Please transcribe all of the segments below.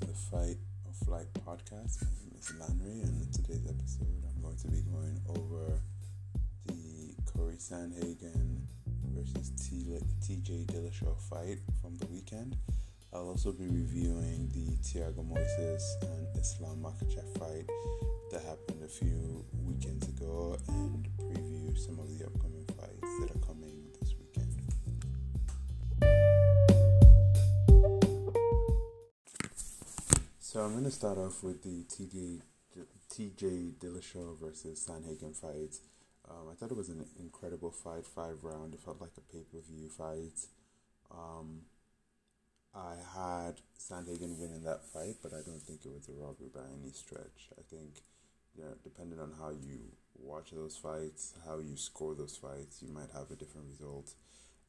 to the Fight or Flight podcast. My name is Lanry, and in today's episode, I'm going to be going over the Corey Sandhagen versus TJ Dillashaw fight from the weekend. I'll also be reviewing the Thiago Moises and Islam Makhachev fight that happened a few weekends ago and preview some of the upcoming fights that are coming So I'm going to start off with the TJ, TJ Dillashaw versus Sandhagen fight. Um, I thought it was an incredible fight, five round. It felt like a pay per view fight. Um, I had Sandhagen winning that fight, but I don't think it was a robbery by any stretch. I think, you know, depending on how you watch those fights, how you score those fights, you might have a different result.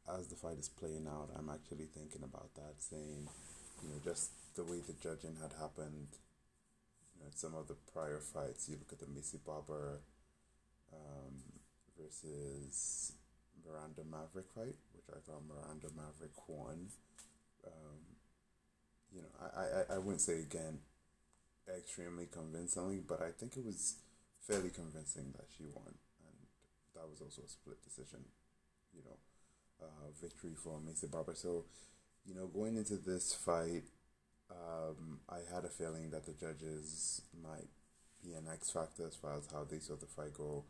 As the fight is playing out, I'm actually thinking about that, saying, you know, just the way the judging had happened. Some of the prior fights, you look at the Maycee Barber um, versus Miranda Maverick fight, which I thought Miranda Maverick won. Um, you know, I, I, I wouldn't say again extremely convincingly, but I think it was fairly convincing that she won, and that was also a split decision, you know, uh, victory for Maycee Barber. So, you know, going into this fight, um, I had a feeling that the judges might be an X factor as far as how they saw the fight go.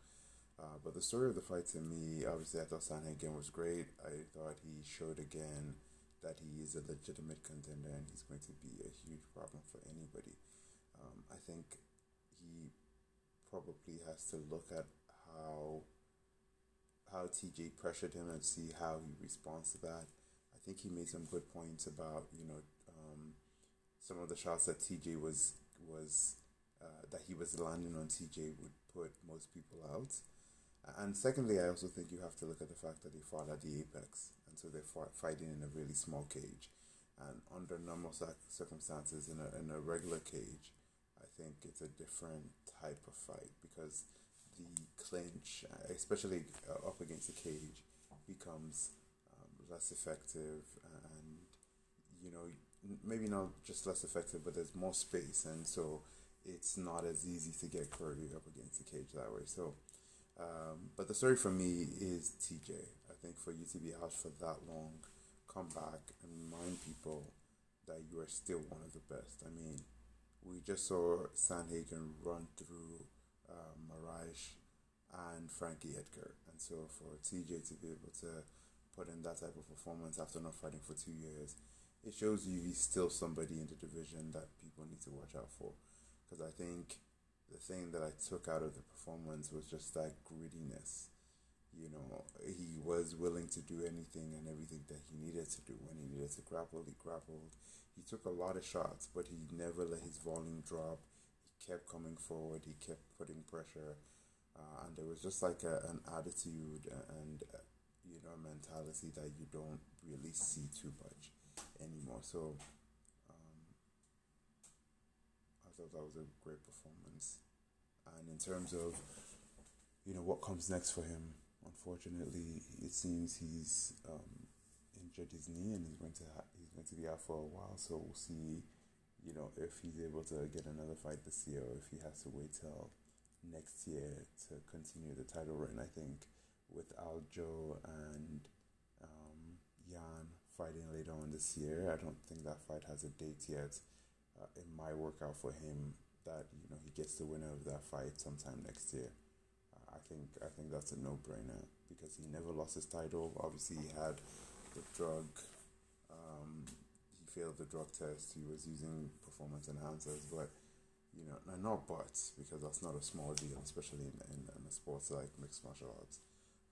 Uh, but the story of the fight to me, obviously, I thought Sandhagen was great. I thought he showed again that he is a legitimate contender and he's going to be a huge problem for anybody. Um, I think he probably has to look at how how TJ pressured him and see how he responds to that. I think he made some good points about you know some of the shots that TJ was was uh, that he was landing on TJ would put most people out. And secondly, I also think you have to look at the fact that they fought at the apex, and so they're fought, fighting in a really small cage. And under normal circumstances, in a in a regular cage, I think it's a different type of fight because the clinch, especially uh, up against the cage, becomes um, less effective, and you know maybe not just less effective, but there's more space, and so it's not as easy to get Corey up against the cage that way. So, um, but the story for me is TJ. I think for you to be out for that long, come back and remind people that you are still one of the best. I mean, we just saw Sandhagen run through uh, and Frankie Edgar, and so for TJ to be able to put in that type of performance after not fighting for two years it shows you he's still somebody in the division that people need to watch out for. Because I think the thing that I took out of the performance was just that grittiness. You know, he was willing to do anything and everything that he needed to do. When he needed to grapple, he grappled. He took a lot of shots, but he never let his volume drop. He kept coming forward, he kept putting pressure. Uh, and there was just like a, an attitude and, uh, you know, mentality that you don't really see too much anymore. So um, I thought that was a great performance. And in terms of you know what comes next for him, unfortunately, it seems he's um, injured his knee and he's going to ha- he's going to be out for a while. So we'll see, you know, if he's able to get another fight this year or if he has to wait till next year to continue the title run. I think with Aljo and um, Yan fighting later on this year. I don't think that fight has a date yet. Uh, it might work out for him that you know he gets the winner of that fight sometime next year. Uh, I think I think that's a no brainer because he never lost his title. Obviously, he had the drug. Um, he failed the drug test. He was using performance enhancers, but you know, not but because that's not a small deal, especially in in, in a sport like mixed martial arts.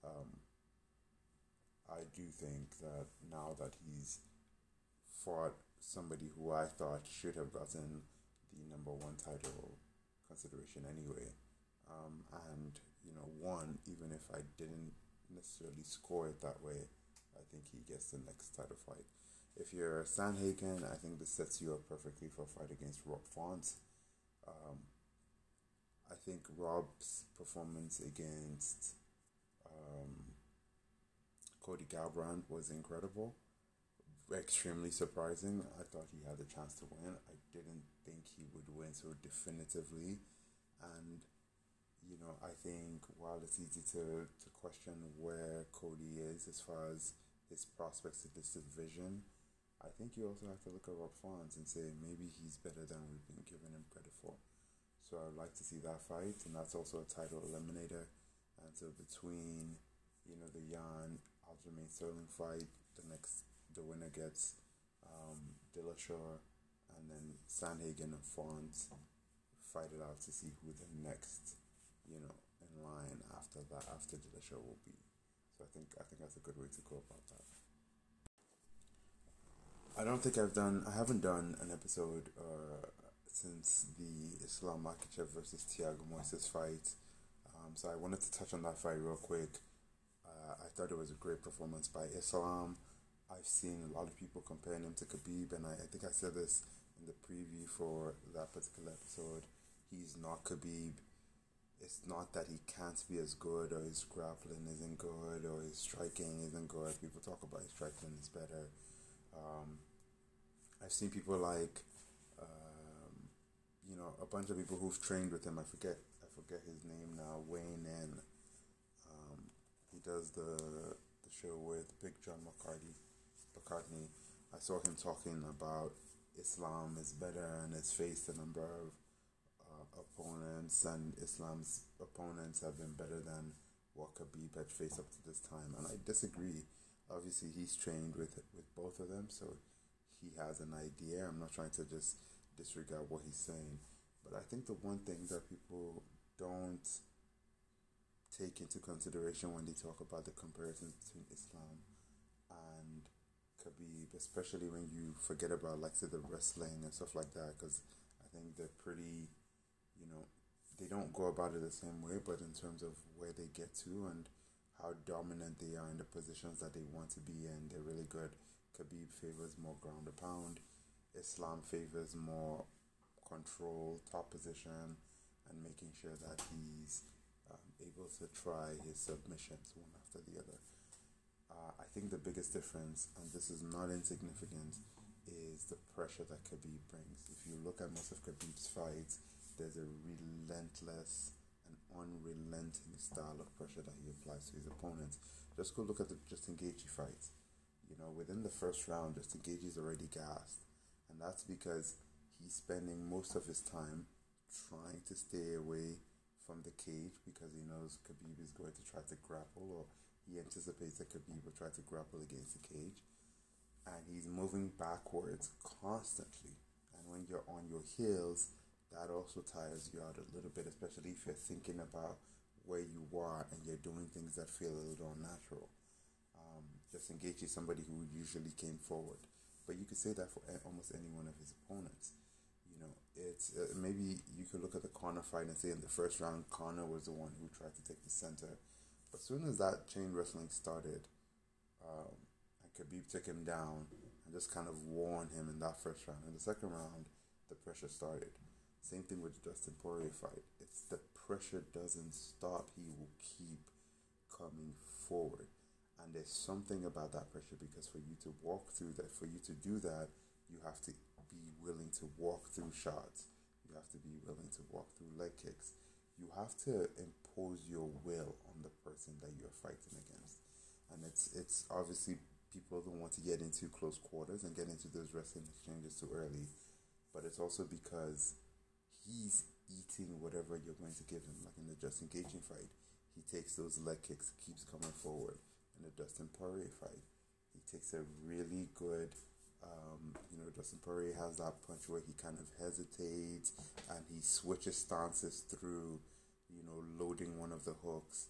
Um, I do think that now that he's fought somebody who I thought should have gotten the number one title consideration anyway, um, and you know, won even if I didn't necessarily score it that way, I think he gets the next title fight. If you're Sandhagen, I think this sets you up perfectly for a fight against Rob Font. Um, I think Rob's performance against um, Cody Garbrandt was incredible. extremely surprising. I thought he had a chance to win. I didn't think he would win so definitively. And, you know, I think while it's easy to, to question where Cody is as far as his prospects in this division, I think you also have to look at Rob Font and say maybe he's better than we've been giving him credit for. So I'd like to see that fight, and that's also a title eliminator. And so between, you know, the Yan Aljamain Sterling fight, the next the winner gets um, Dillashaw, and then Sandhagen and Font fight it out to see who the next, you know, in line after that after Dillashaw will be. So I think I think that's a good way to go about that. I don't think I've done I haven't done an episode uh, since the Islam Makhachev versus Thiago Moises fight. Um, so I wanted to touch on that fight real quick. I thought it was a great performance by Islam. I've seen a lot of people comparing him to Khabib, and I, I think I said this in the preview for that particular episode. He's not Khabib. It's not that he can't be as good, or his grappling isn't good, or his striking isn't good. People talk about his striking is better. Um, I've seen people like, um, you know, a bunch of people who've trained with him. I forget, I forget his name now. Wayne and does the the show with Big John McCarthy. McCartney, I saw him talking about Islam is better and has faced a number of uh, opponents, and Islam's opponents have been better than what Khabib had faced up to this time. And I disagree. Obviously, he's trained with with both of them, so he has an idea. I'm not trying to just disregard what he's saying, but I think the one thing that people don't take into consideration when they talk about the comparisons between Islam and Khabib, especially when you forget about like say the wrestling and stuff like that, because I think they're pretty, you know, they don't go about it the same way, but in terms of where they get to and how dominant they are in the positions that they want to be in, they're really good. Khabib favors more ground and pound. Islam favors more control, top position, and making sure that he's able to try his submissions one after the other. Uh, I think the biggest difference, and this is not insignificant, is the pressure that Khabib brings. If you look at most of Khabib's fights, there's a relentless and unrelenting style of pressure that he applies to his opponents. Just go look at the Justin Gaethje fight. You know, within the first round, Justin Gaethje is already gassed, and that's because he's spending most of his time trying to stay away from the cage because he knows Khabib is going to try to grapple or he anticipates that Khabib will try to grapple against the cage. And he's moving backwards constantly. And when you're on your heels, that also tires you out a little bit, especially if you're thinking about where you are and you're doing things that feel a little unnatural. Um, Justin Gaethje is somebody who usually came forward, but you could say that for almost any one of his opponents. It's uh, maybe you could look at the Conor fight and say in the first round, Conor was the one who tried to take the center but as soon as that chain wrestling started, um, and Khabib took him down and just kind of warned him in that first round. In the second round, the pressure started. Same thing with the Dustin Poirier fight. It's the pressure doesn't stop. He will keep coming forward. And there's something about that pressure because for you to walk through that, for you to do that, you have to willing to walk through shots. You have to be willing to walk through leg kicks you have to impose your will on the person that you're fighting against. And it's it's obviously people don't want to get into close quarters and get into those wrestling exchanges too early. But it's also because he's eating whatever you're going to give him. Like in the Justin Gaethje fight, he takes those leg kicks, keeps coming forward. In the Dustin Poirier fight, he takes a really good um, you know, Dustin Poirier has that punch where he kind of hesitates and he switches stances through, you know, loading one of the hooks,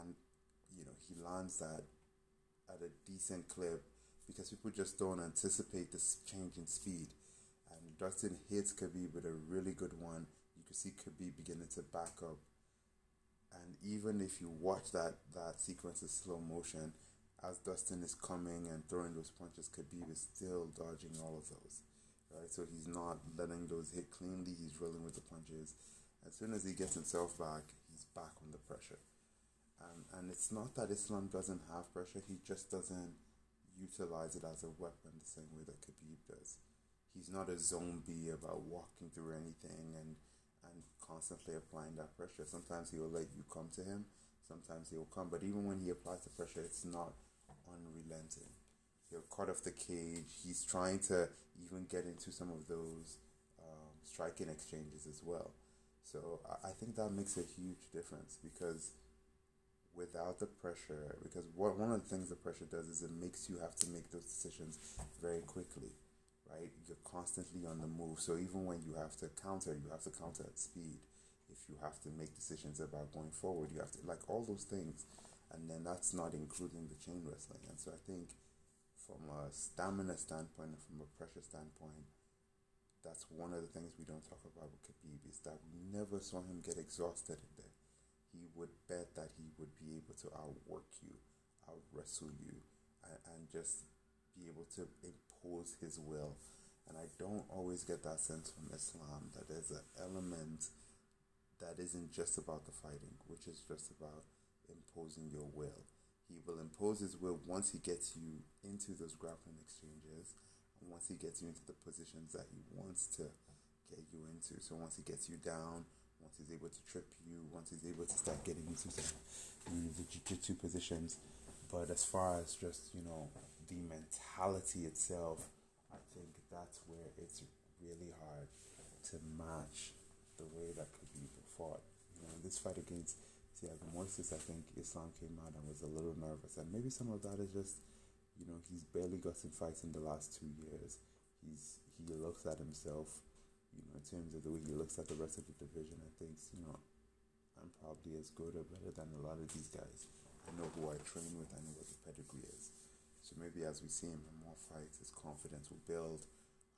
and you know he lands that at a decent clip because people just don't anticipate this change in speed. And Dustin hits Khabib with a really good one. You can see Khabib beginning to back up. And even if you watch that that sequence in slow motion, as Dustin is coming and throwing those punches, Khabib is still dodging all of those. Right? So he's not letting those hit cleanly, he's rolling with the punches. As soon as he gets himself back, he's back on the pressure. And it's not that Islam doesn't have pressure, he just doesn't utilize it as a weapon the same way that Khabib does. He's not a zombie about walking through anything and and constantly applying that pressure. Sometimes he will let you come to him, sometimes he will come, but even when he applies the pressure, it's not unrelenting. He'll cut off the cage. He's trying to even get into some of those um, striking exchanges as well. So I, I think that makes a huge difference because without the pressure, because what, one of the things the pressure does is it makes you have to make those decisions very quickly, right? You're constantly on the move. So even when you have to counter, you have to counter at speed. If you have to make decisions about going forward, you have to, like all those things. And then that's not including the chain wrestling. And so I think from a stamina standpoint and from a pressure standpoint, that's one of the things we don't talk about with Khabib is that we never saw him get exhausted in there he would bet that he would be able to outwork you, out wrestle you, and, and just be able to impose his will. And I don't always get that sense from Islam that there's an element that isn't just about the fighting, which is just about imposing your will. He will impose his will once he gets you into those grappling exchanges, and once he gets you into the positions that he wants to get you into. So once he gets you down, once he's able to trip you, once he's able to start getting into know, mm, the jiu-jitsu positions. But as far as just, you know, the mentality itself, I think that's where it's really hard to match the way that Khabib fought. You know, this fight against Thiago Moises, I think Islam came out and was a little nervous. And maybe some of that is just, you know, he's barely gotten fights in the last two years. He's he looks at himself you know, in terms of the way he looks at the rest of the division and thinks, you know, I'm probably as good or better than a lot of these guys. I know who I train with, I know what the pedigree is. So maybe as we see him in more fights, his confidence will build.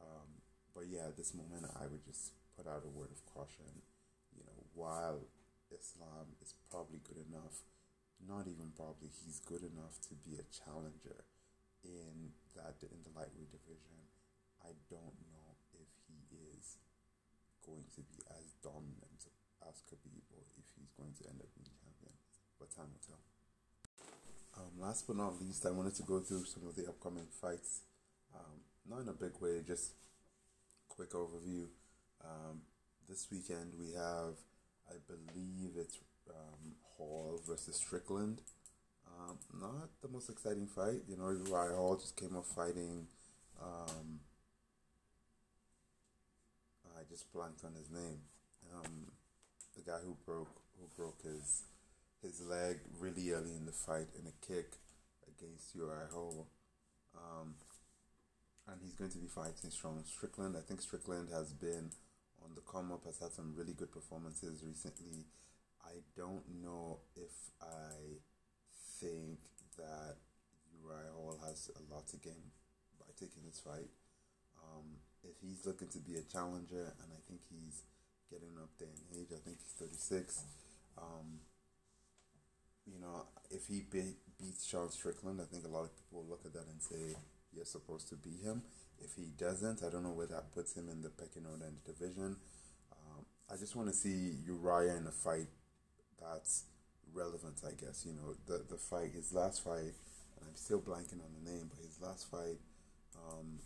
Um, but yeah, at this moment, I would just put out a word of caution. You know, while Islam is probably good enough, not even probably, he's good enough to be a challenger in that in the lightweight division. I don't know if he is going to be as dominant as Khabib or if he's going to end up being champion. But time will tell. Um, last but not least, I wanted to go through some of the upcoming fights. Um, not in a big way, just quick overview. Um, this weekend we have, I believe it's um, Hall versus Strickland. Um, not the most exciting fight, you know. Uriah Hall just came up fighting um, I just blanked on his name. Um, the guy who broke who broke his his leg really early in the fight in a kick against Uriah Hall. Um, and he's going to be fighting Sean Strickland. I think Strickland has been on the come up, has had some really good performances recently. I don't know if I think that Uriah Hall has a lot to gain by taking this fight. Um, if he's looking to be a challenger, and I think he's getting up there in age. I think he's 36. Um, you know, if he be- beats Sean Strickland, I think a lot of people will look at that and say you're supposed to beat him. If he doesn't, I don't know where that puts him in the pecking order in the division. Um, I just want to see Uriah in a fight that's relevant, I guess. You know, the the fight, his last fight, and I'm still blanking on the name, but his last fight, um,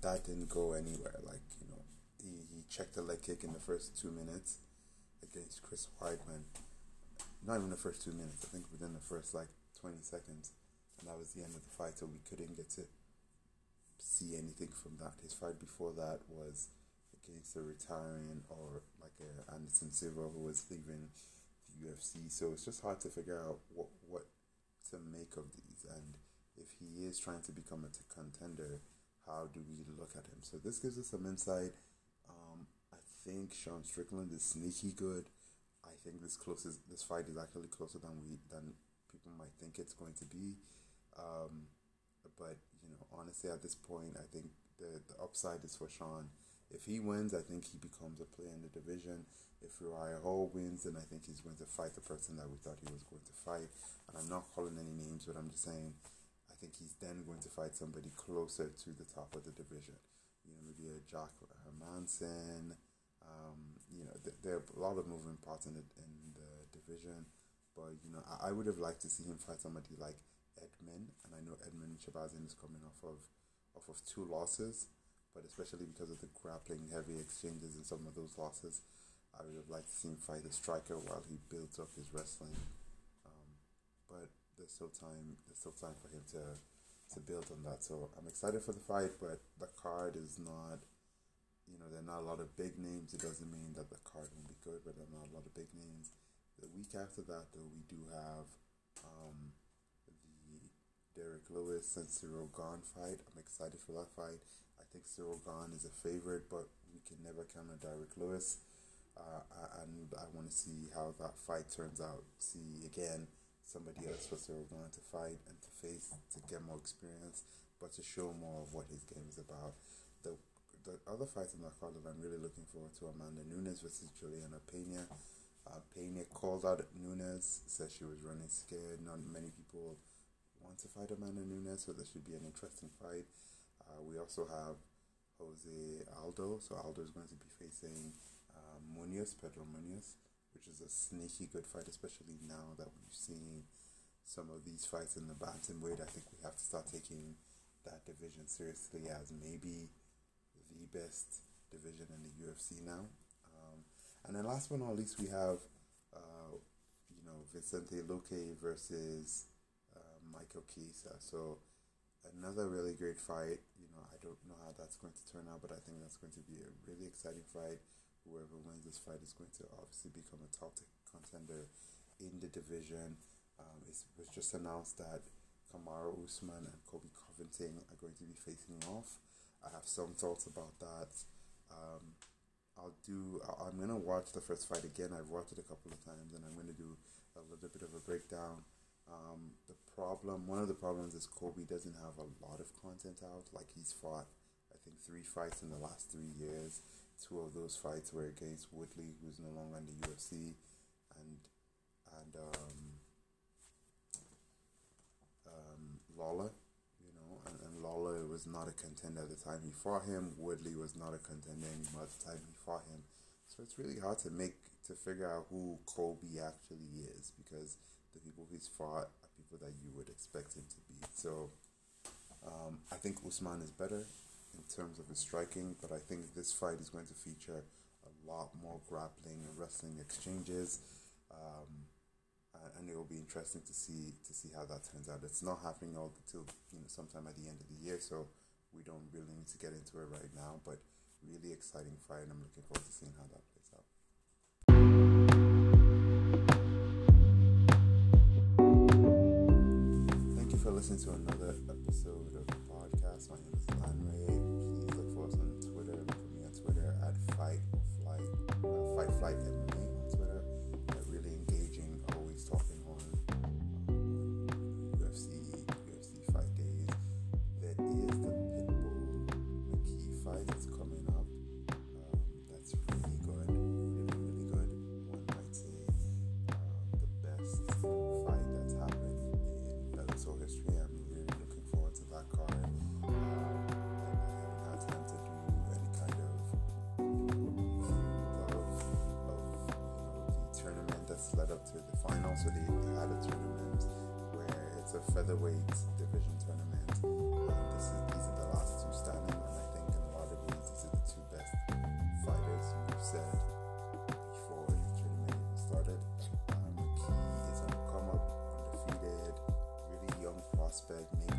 that didn't go anywhere. Like, you know, he, he checked a leg kick in the first two minutes against Chris Weidman. Not even the first two minutes, I think within the first like 20 seconds. And that was the end of the fight, so we couldn't get to see anything from that. His fight before that was against a retiring or like a Anderson Silva who was leaving the UFC. So it's just hard to figure out what, what to make of these. And if he is trying to become a contender, how do we look at him? So this gives us some insight. Um, I think Sean Strickland is sneaky good. I think this closest this fight is actually closer than we than people might think it's going to be. Um, but you know, honestly, at this point, I think the the upside is for Sean. If he wins, I think he becomes a player in the division. If Uriah Hall wins, then I think he's going to fight the person that we thought he was going to fight. And I'm not calling any names, but I'm just saying I think he's then going to fight somebody closer to the top of the division. You know, maybe a Jack Hermansson. Um, you know, th- there are a lot of moving parts in the, in the division. But, you know, I, I would have liked to see him fight somebody like Edmen, and I know Edmen Shahbazyan is coming off of off of two losses, but especially because of the grappling heavy exchanges in some of those losses, I would have liked to see him fight a striker while he builds up his wrestling. Um, but there's still time. There's still time for him to to build on that. So I'm excited for the fight, but the card is not. You know, there are not a lot of big names. It doesn't mean that the card won't be good, but there are not a lot of big names. The week after that, though, we do have um, Derrick Lewis and Ciryl Gane fight. I'm excited for that fight. I think Ciryl Gane is a favorite, but we can never count on Derrick Lewis. Uh, and I want to see how that fight turns out. See again somebody else for Ciryl Gane to fight and to face to get more experience, but to show more of what his game is about. The the other fights in that card that I'm really looking forward to Amanda Nunes versus Juliana Pena. Uh, Pena called out Nunes, said she was running scared. Not many people want to fight Amanda Nunes, so this should be an interesting fight. Uh, we also have Jose Aldo, so Aldo is going to be facing uh, Munhoz, Pedro Munhoz, which is a sneaky good fight, especially now that we've seen some of these fights in the bantamweight. I think we have to start taking that division seriously as maybe the best division in the UFC now. Um, and then last but not least, we have, uh, you know, Vicente Luque versus Michael Chiesa. So another really great fight. You know, I don't know how that's going to turn out, but I think that's going to be a really exciting fight whoever wins this fight is going to obviously become a top contender in the division. Um, it was just announced that Kamaru Usman and Colby Covington are going to be facing off. I have some thoughts about that. Um, I'll do. I'm gonna watch the first fight again. I've watched it a couple of times, and I'm gonna do a little bit of a breakdown. Um, the problem, one of the problems is Colby doesn't have a lot of content out. Like he's fought, I think, three fights in the last three years two of those fights were against Woodley, who's no longer in the UFC, and and um, um, Lawler, you know, and, and Lawler was not a contender at the time he fought him. Woodley was not a contender anymore at the time he fought him. So it's really hard to make to figure out who Colby actually is because the people he's fought are people that you would expect him to beat. So um, I think Usman is better in terms of his striking, but I think this fight is going to feature a lot more grappling and wrestling exchanges. Um, and it will be interesting to see to see how that turns out. It's not happening all until you know sometime at the end of the year, so we don't really need to get into it right now. But really exciting fight, and I'm looking forward to seeing how that plays listening to another episode of the podcast. My name is Lanray. Please look for us on Twitter. Look for me on Twitter at Fight Flight uh, Fight Flight MMA featherweight division tournament. And this is these are the last two standing, and I think in a lot of ways these are the two best fighters we've said before the tournament even started. Um, McKee is on come up, undefeated, really young prospect, maybe